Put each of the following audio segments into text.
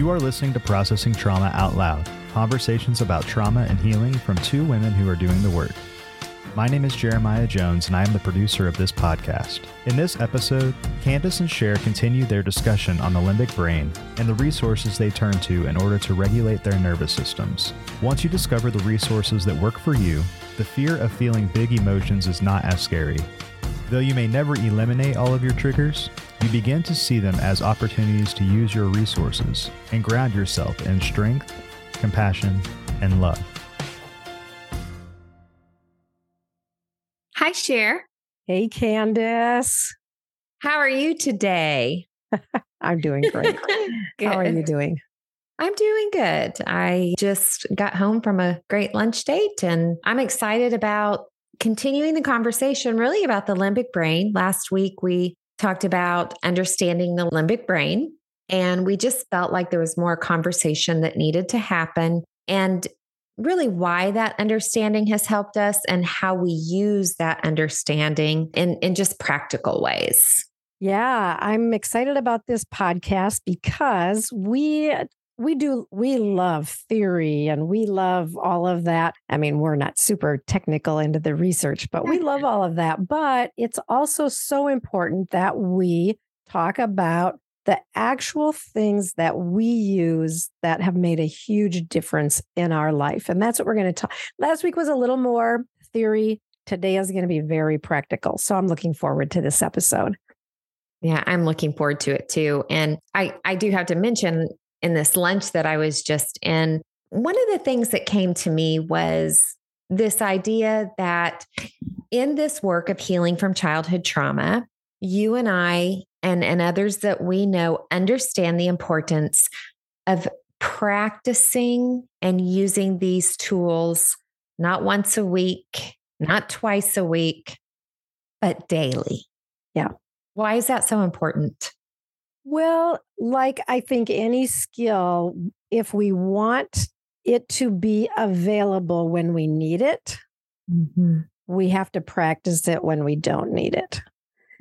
You are listening to Processing Trauma Out Loud, conversations about trauma and healing from two women who are doing the work. My name is Jeremiah Jones, and I am the producer of this podcast. In this episode, Candace and Cher continue their discussion on the limbic brain and the resources they turn to in order to regulate their nervous systems. Once you discover the resources that work for you, the fear of feeling big emotions is not as scary. Though you may never eliminate all of your triggers, you begin to see them as opportunities to use your resources and ground yourself in strength, compassion, and love. Hi, Cher. Hey, Candace. How are you today? I'm doing great. How are you doing? I'm doing good. I just got home from a great lunch date and I'm excited about continuing the conversation really about the limbic brain. Last week, we talked about understanding the limbic brain, and we just felt like there was more conversation that needed to happen. And really why that understanding has helped us and how we use that understanding in, in just practical ways. Yeah, I'm excited about this podcast because we we do we love theory and we love all of that. I mean, we're not super technical into the research, but we love all of that. But it's also so important that we talk about the actual things that we use that have made a huge difference in our life. And that's what we're going to talk. Last week was a little more theory. Today is going to be very practical. So I'm looking forward to this episode. Yeah, I'm looking forward to it too. And I I do have to mention in this lunch that I was just in, one of the things that came to me was this idea that in this work of healing from childhood trauma, you and I and, and others that we know understand the importance of practicing and using these tools not once a week, not twice a week, but daily. Yeah. Why is that so important? Well, like I think any skill, if we want it to be available when we need it, mm-hmm. we have to practice it when we don't need it.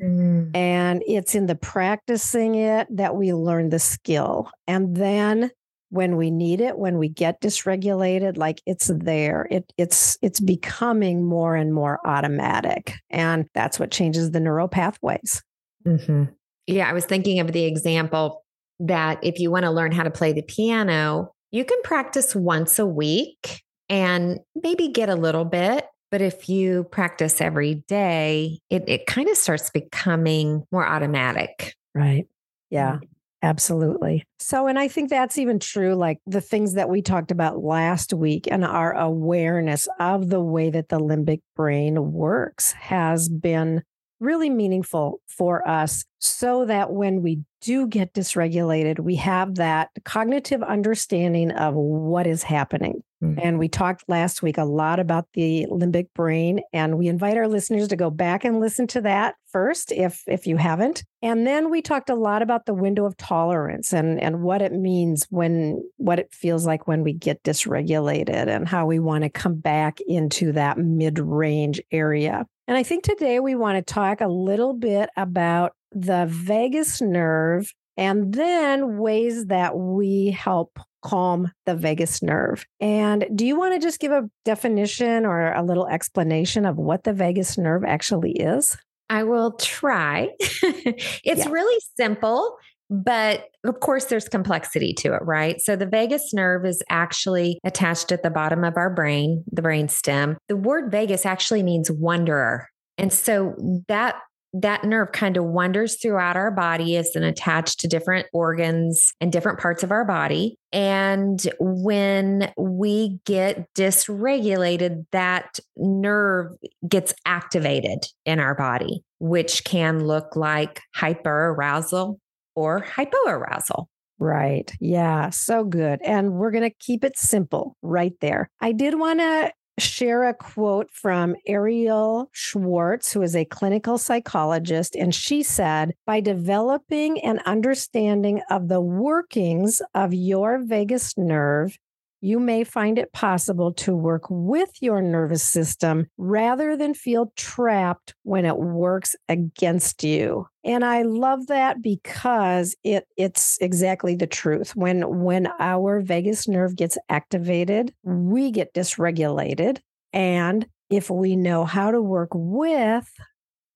Mm. And it's in the practicing it that we learn the skill. And then when we need it, when we get dysregulated, like it's there. It it's it's becoming more and more automatic. And that's what changes the neural pathways. Mm-hmm. Yeah, I was thinking of the example that if you want to learn how to play the piano, you can practice once a week and maybe get a little bit but if you practice every day, it, it kind of starts becoming more automatic. Right. Yeah. Absolutely. So, and I think that's even true, like the things that we talked about last week and our awareness of the way that the limbic brain works has been really meaningful for us so that when we do get dysregulated, we have that cognitive understanding of what is happening. Mm-hmm. And we talked last week a lot about the limbic brain, and we invite our listeners to go back and listen to that first if if you haven't. And then we talked a lot about the window of tolerance and and what it means when what it feels like when we get dysregulated and how we want to come back into that mid-range area. And I think today we want to talk a little bit about the vagus nerve and then ways that we help calm the vagus nerve. And do you want to just give a definition or a little explanation of what the vagus nerve actually is? I will try. it's yeah. really simple, but of course, there's complexity to it, right? So, the vagus nerve is actually attached at the bottom of our brain, the brain stem. The word vagus actually means wanderer. And so that that nerve kind of wanders throughout our body is then attached to different organs and different parts of our body. And when we get dysregulated, that nerve gets activated in our body, which can look like hyperarousal or hypoarousal. Right. Yeah. So good. And we're going to keep it simple right there. I did want to share a quote from Arielle Schwartz, who is a clinical psychologist. And she said, by developing an understanding of the workings of your vagus nerve, you may find it possible to work with your nervous system rather than feel trapped when it works against you. And I love that because it it's exactly the truth. When when our vagus nerve gets activated, we get dysregulated and if we know how to work with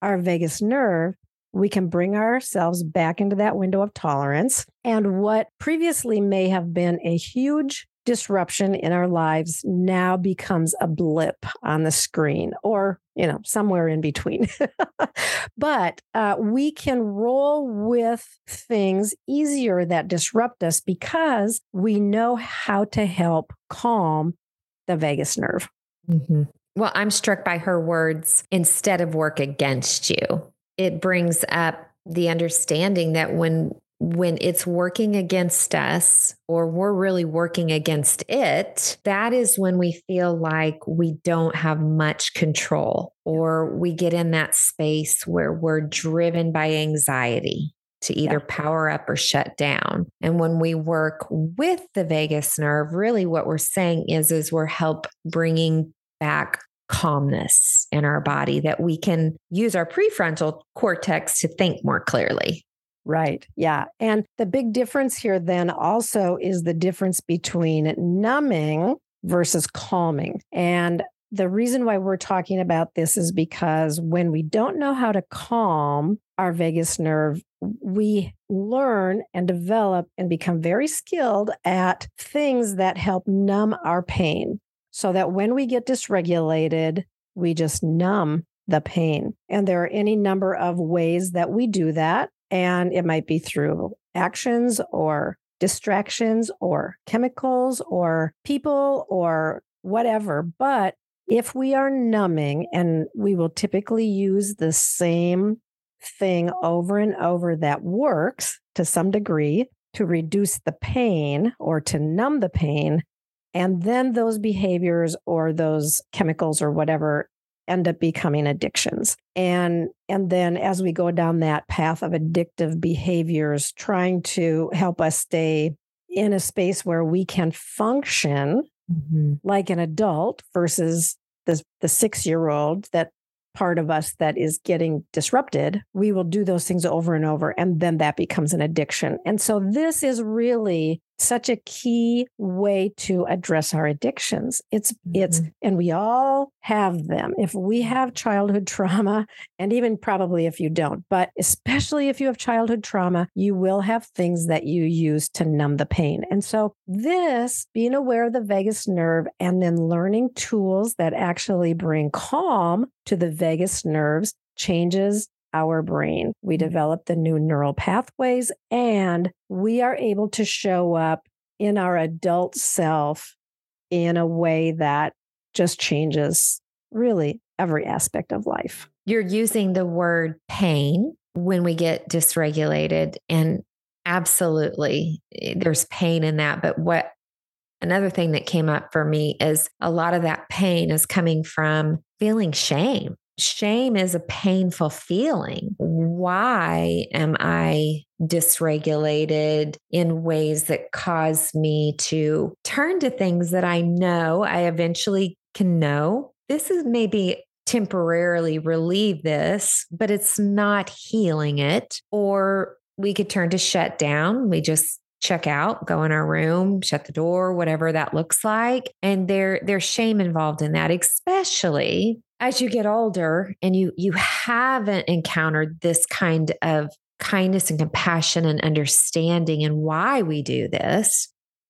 our vagus nerve, we can bring ourselves back into that window of tolerance. And what previously may have been a huge disruption in our lives now becomes a blip on the screen or you know somewhere in between. But uh, we can roll with things easier that disrupt us because we know how to help calm the vagus nerve. Mm-hmm. well i'm struck by her words instead of work against you. It brings up the understanding that when when it's working against us or we're really working against it, that is when we feel like we don't have much control or we get in that space where we're driven by anxiety to either yeah. power up or shut down. And when we work with the vagus nerve, really what we're saying is is we're help bringing back calmness in our body that we can use our prefrontal cortex to think more clearly. Right. Yeah. And the big difference here then also is the difference between numbing versus calming. And the reason why we're talking about this is because when we don't know how to calm our vagus nerve, we learn and develop and become very skilled at things that help numb our pain so that when we get dysregulated, we just numb the pain. And there are any number of ways that we do that. And it might be through actions or distractions or chemicals or people or whatever. But if we are numbing, and we will typically use the same thing over and over that works to some degree to reduce the pain or to numb the pain, and then those behaviors or those chemicals or whatever end up becoming addictions. And and then as we go down that path of addictive behaviors trying to help us stay in a space where we can function mm-hmm. like an adult versus the the 6-year-old that part of us that is getting disrupted, we will do those things over and over. And then that becomes an addiction. And so this is really such a key way to address our addictions. It's, mm-hmm. it's, and we all have them. If we have childhood trauma, and even probably if you don't, but especially if you have childhood trauma, you will have things that you use to numb the pain. And so, this being aware of the vagus nerve and then learning tools that actually bring calm to the vagus nerves changes our brain. We mm-hmm. develop the new neural pathways and we are able to show up in our adult self in a way that just changes really every aspect of life. You're using the word pain when we get dysregulated and absolutely eh, there's pain in that but what another thing that came up for me is a lot of that pain is coming from feeling shame Shame is a painful feeling. Why am I dysregulated in ways that cause me to turn to things that I know I eventually can know? This is maybe temporarily relieve this, but it's not healing it. Or we could turn to shut down. We just check out, go in our room, shut the door, whatever that looks like. And there, there's shame involved in that, especially as you get older and you you haven't encountered this kind of kindness and compassion and understanding and why we do this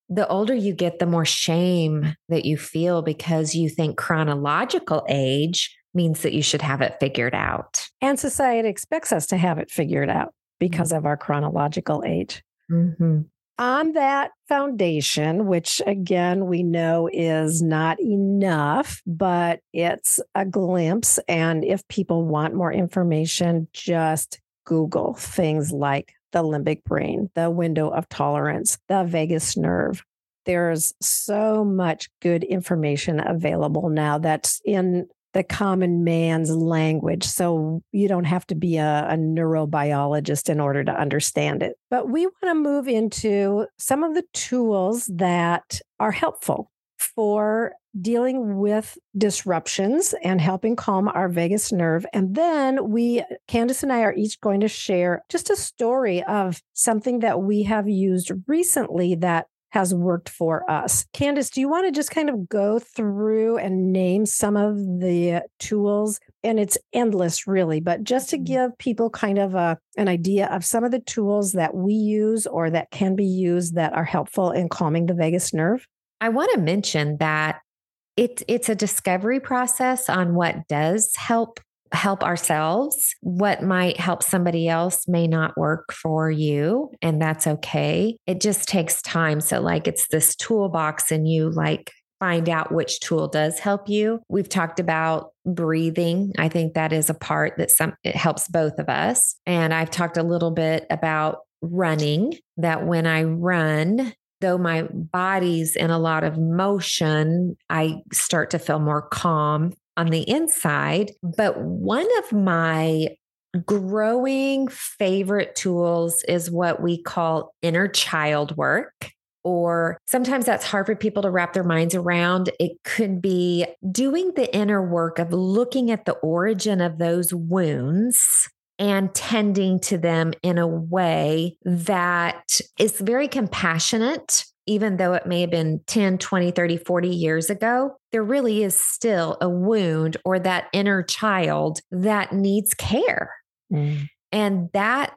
the older you get the more shame that you feel because you think chronological age means that you should have it figured out. And society expects us to have it figured out because mm-hmm. of our chronological age. Mm-hmm on that foundation, which again we know is not enough, but it's a glimpse. And if people want more information, just Google things like the limbic brain, the window of tolerance, the vagus nerve. There's so much good information available now that's in the common man's language. So you don't have to be a, a, neurobiologist in order to understand it. But we want to move into some of the tools that are helpful for dealing with disruptions and helping calm our vagus nerve. And then we, Candace and I, are each going to share just a story of something that we have used recently that has worked for us. Candace, do you want to just kind of go through and name some of the tools? And it's endless, really, but just to mm-hmm. give people kind of a, an idea of some of the tools that we use or that can be used that are helpful in calming the vagus nerve. I want to mention that it's it's a discovery process on what does help help ourselves. What might help somebody else may not work for you, and that's okay. It just takes time. So, like, it's this toolbox, and you like find out which tool does help you. We've talked about breathing. I think that is a part that some it helps both of us. And I've talked a little bit about running that when I run, though my body's in a lot of motion, I start to feel more calm on the inside. But one of my growing favorite tools is what we call inner child work. Or sometimes that's hard for people to wrap their minds around. It could be doing the inner work of looking at the origin of those wounds and tending to them in a way that is very compassionate. Even though it may have been 10, 20, 30, 40 years ago, there really is still a wound or that inner child that needs care. Mm. And that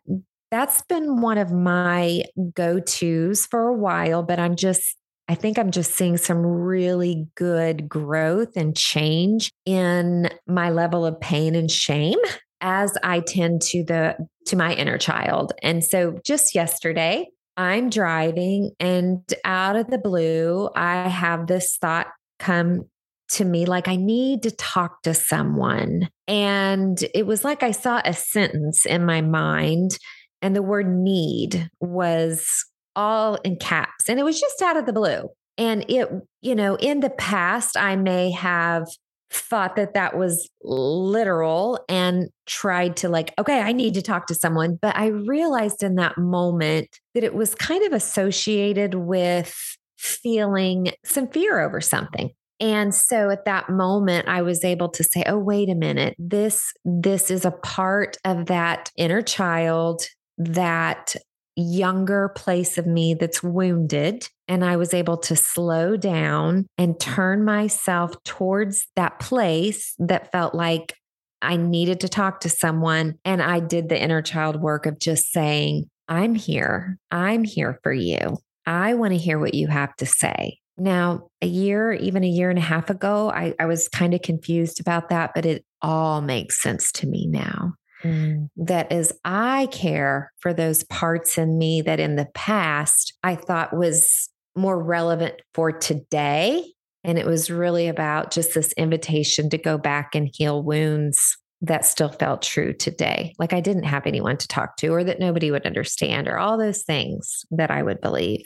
that's been one of my go-tos for a while, but I'm just I think I'm just seeing some really good growth and change in my level of pain and shame as I tend to the to my inner child. And so just yesterday, I'm driving and out of the blue, I have this thought come to me like I need to talk to someone. And it was like I saw a sentence in my mind and the word need was all in caps and it was just out of the blue. And it, you know, in the past, I may have thought that that was literal and tried to like okay i need to talk to someone but i realized in that moment that it was kind of associated with feeling some fear over something and so at that moment I was able to say oh wait a minute this this is a part of that inner child that younger place of me that's wounded. And I was able to slow down and turn myself towards that place that felt like I needed to talk to someone. And I did the inner child work of just saying, I'm here. I'm here for you. I want to hear what you have to say. Now, a year, even a year and a half ago, I, I was kind of confused about that, but it all makes sense to me now. Mm. That is, I care for those parts in me that in the past I thought was more relevant for today. And it was really about just this invitation to go back and heal wounds that still felt true today. Like I didn't have anyone to talk to, or that nobody would understand, or all those things that I would believe.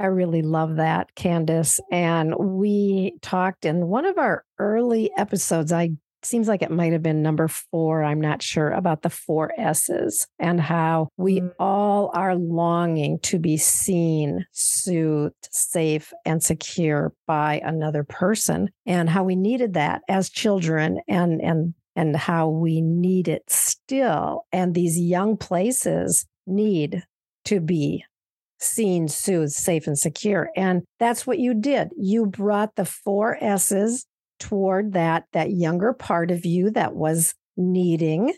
I really love that, Candace. And we talked in one of our early episodes. I seems like it might have been number four, I'm not sure, about the four S's and how we mm. all are longing to be seen, soothed, safe, and secure by another person, and how we needed that as children and and and how we need it still. And these young places need to be seen, soothed, safe, and secure. And that's what you did. You brought the four S's toward that that younger part of you that was needing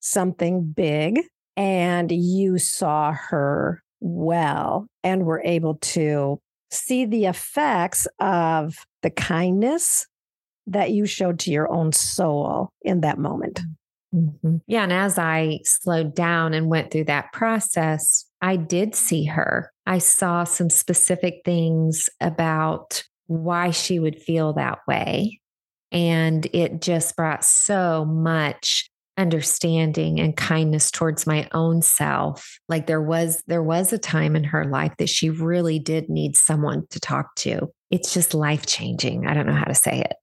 something big and you saw her well and were able to see the effects of the kindness that you showed to your own soul in that moment. Mm-hmm. Yeah. And as I slowed down and went through that process, I did see her. I saw some specific things about why she would feel that way. And it just brought so much understanding and kindness towards my own self. Like there was there was a time in her life that she really did need someone to talk to. It's just life changing i don't know how to say it.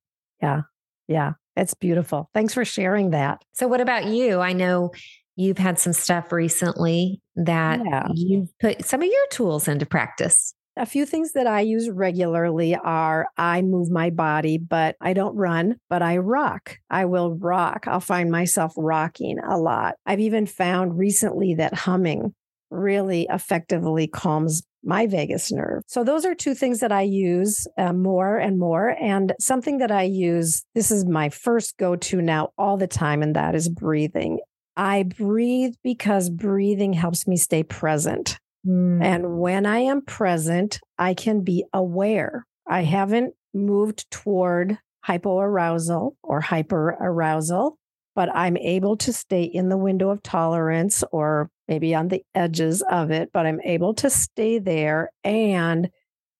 Yeah. Yeah. It's beautiful. Thanks for sharing that. So what about you? I know you've had some stuff recently that yeah. you've put some of your tools into practice a few things that I use regularly are I move my body, but I don't run, but I rock. I will rock. I'll find myself rocking a lot. I've even found recently that humming really effectively calms my vagus nerve. So, those are two things that I use uh, more and more. And something that I use, this is my first go to now all the time, and that is breathing. I breathe because breathing helps me stay present. Mm. And when I am present, I can be aware. I haven't moved toward hypoarousal or hyperarousal, but I'm able to stay in the window of tolerance or maybe on the edges of it, but I'm able to stay there and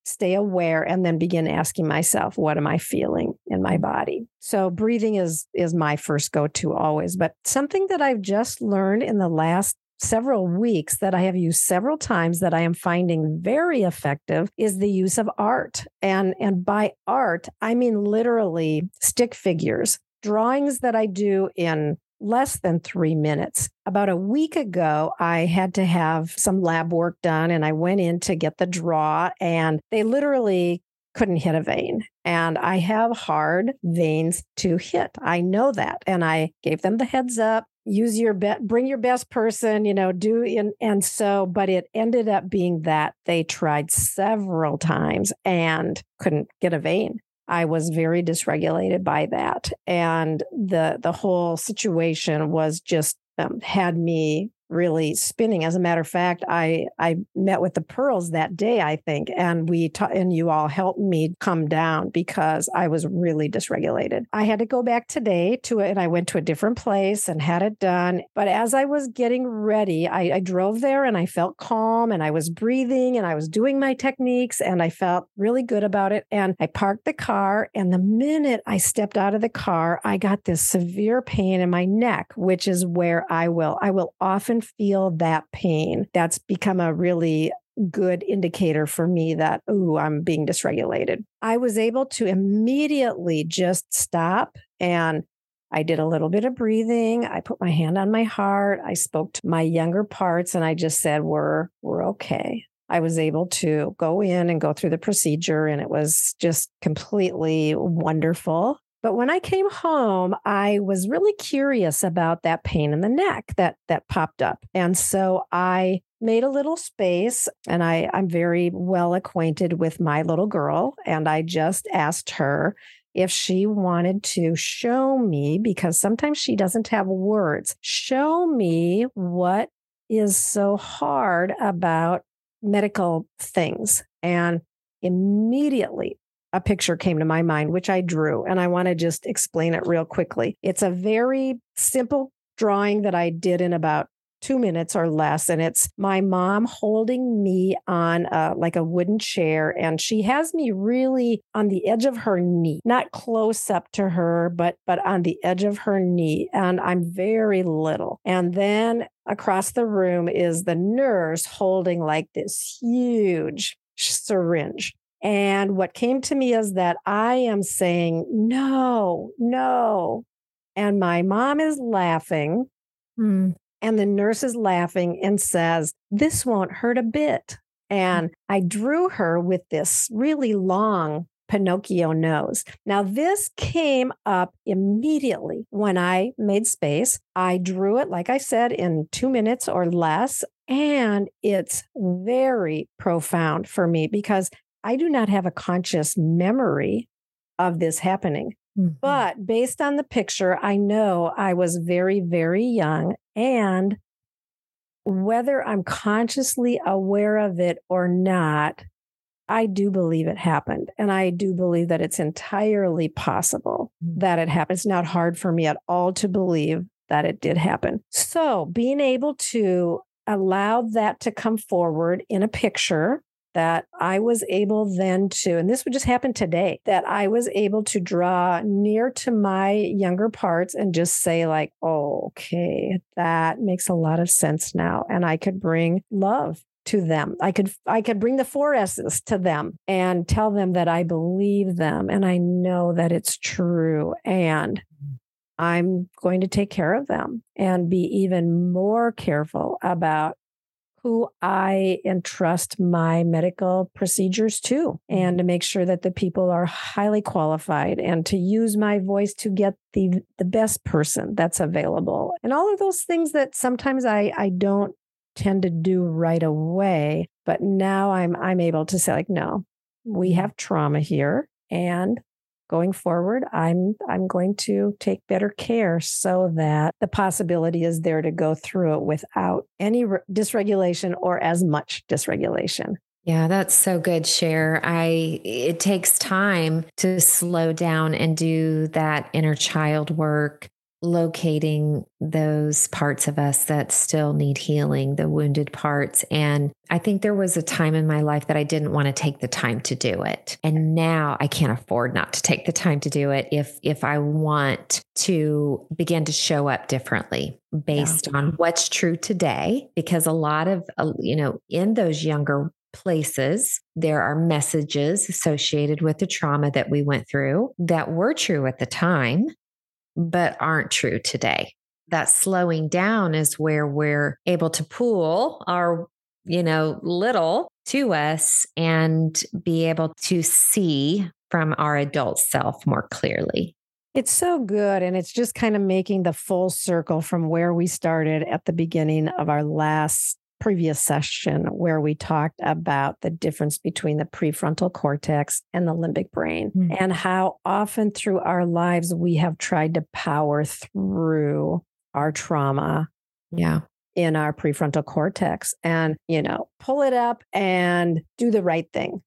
stay aware and then begin asking myself what am i feeling in my body so breathing is is my first go to always but something that i've just learned in the last several weeks that I have used several times that I am finding very effective is the use of art. And and by art, I mean literally stick figures, drawings that I do in less than 3 minutes. About a week ago, I had to have some lab work done and I went in to get the draw and they literally couldn't hit a vein. And I have hard veins to hit. I know that. And I gave them the heads up use your best bring your best person you know do and and so but it ended up being that they tried several times and couldn't get a vein. I was very dysregulated by that. And the the whole situation was just um, had me really spinning. As a matter of fact, I I met with the pearls that day, I think, and we ta- and you all helped me come down because I was really dysregulated. I had to go back today to it, and I went to a different place and had it done. But as I was getting ready, I, I drove there and I felt calm, and I was breathing, and I was doing my techniques, and I felt really good about it. And I parked the car, and the minute I stepped out of the car, I got this severe pain in my neck, which is where I will I will often feel that pain, that's become a really good indicator for me that, oh, I'm being dysregulated. I was able to immediately just stop and I did a little bit of breathing. I put my hand on my heart. I spoke to my younger parts and I just said, we're, we're okay. I was able to go in and go through the procedure and it was just completely wonderful. But when I came home, I was really curious about that pain in the neck that that popped up. And so I made a little space and I, I'm very well acquainted with my little girl. And I just asked her if she wanted to show me, because sometimes she doesn't have words, show me what is so hard about medical things. And immediately a picture came to my mind, which I drew, and I want to just explain it real quickly. It's a very simple drawing that I did in about two minutes or less and it's my mom holding me on a, like a wooden chair and she has me really on the edge of her knee not close up to her but but on the edge of her knee and i'm very little and then across the room is the nurse holding like this huge syringe and what came to me is that I am saying, no, no. And my mom is laughing. Mm. And the nurse is laughing and says, This won't hurt a bit. Hmm. And I drew her with this really long Pinocchio nose. Now, this came up immediately when I made space. I drew it, like I said, in two minutes or less. And it's very profound for me because I do not have a conscious memory of this happening. Mm-hmm. But based on the picture, I know I was very, very young. And whether I'm consciously aware of it or not, I do believe it happened. And I do believe that it's entirely possible mm-hmm. that it happened. It's not hard for me at all to believe that it did happen. So being able to allow that to come forward in a picture that I was able then to, and this would just happen today, that I was able to draw near to my younger parts and just say, like, oh, okay, that makes a lot of sense now. And I could bring love to them. I could I could bring the four S's to them and tell them that I believe them and I know that it's true and mm. I'm going to take care of them and be even more careful about who I entrust my medical procedures to mm-hmm. and to make sure that the people are highly qualified and to use my voice to get the the best person that's available. And all of those things that sometimes I I don't tend to do right away, but now I'm I'm able to say like no, we mm-hmm. have trauma here and going forward i'm i'm going to take better care so that the possibility is there to go through it without any re- dysregulation or as much dysregulation yeah, that's so good, Cher. I it takes time to slow down and do that inner child work locating those parts of us that still need healing, the wounded parts. And I think there was a time in my life that I didn't want to take the time to do it. And now I can't afford not to take the time to do it if if I want to begin to show up differently based yeah. on what's true today because a lot of uh, you know in those younger places, there are messages associated with the trauma that we went through that were true at the time but aren't true today. That slowing down is where we're able to pool our, you know, little to us and be able to see from our adult self more clearly. It's so good. And it's just kind of making the full circle from where we started at the beginning of our last previous session where we talked about the difference between the prefrontal cortex and the limbic brain mm-hmm. and how often through our lives we have tried to power through our trauma. Yeah. In our prefrontal cortex and, you know, pull it up and do the right thing.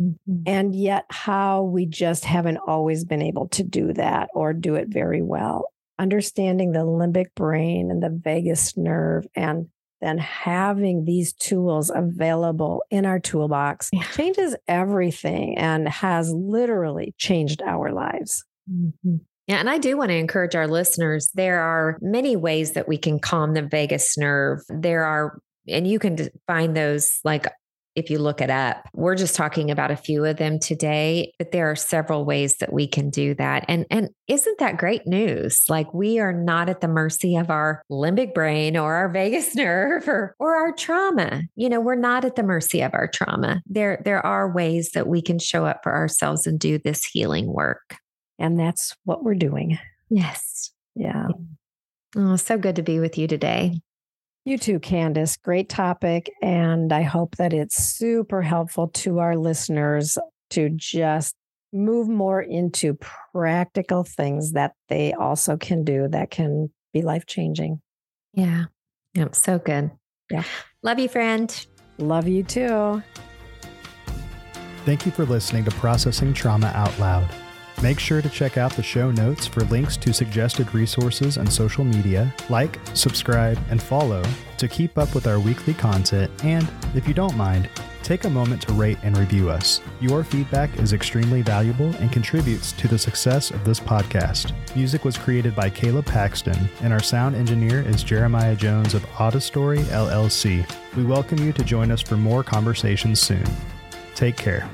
Mm-hmm. And yet, how we just haven't always been able to do that or do it very well. Understanding the limbic brain and the vagus nerve and then having these tools available in our toolbox yeah. changes everything and has literally changed our lives. Mm-hmm. Yeah, and I do want to encourage our listeners. There are many ways that we can calm the vagus nerve. There are, and you can find those like if you look it up. We're just talking about a few of them today, but there are several ways that we can do that. And and isn't that great news? Like we are not at the mercy of our limbic brain or our vagus nerve or or our trauma. You know, we're not at the mercy of our trauma. There there are ways that we can show up for ourselves and do this healing work. And that's what we're doing. Yes. Yeah. Oh, so good to be with you today. You too, Candace. Great topic. And I hope that it's super helpful to our listeners to just move more into practical things that they also can do that can be life changing. Yeah. Yep. So good. Yeah. Love you, friend. Love you too. Thank you for listening to Processing Trauma Out Loud. Make sure to check out the show notes for links to suggested resources and social media. Like, subscribe, and follow to keep up with our weekly content. And if you don't mind, take a moment to rate and review us. Your feedback is extremely valuable and contributes to the success of this podcast. Music was created by Caleb Paxton, and our sound engineer is Jeremiah Jones of Audistory LLC. We welcome you to join us for more conversations soon. Take care.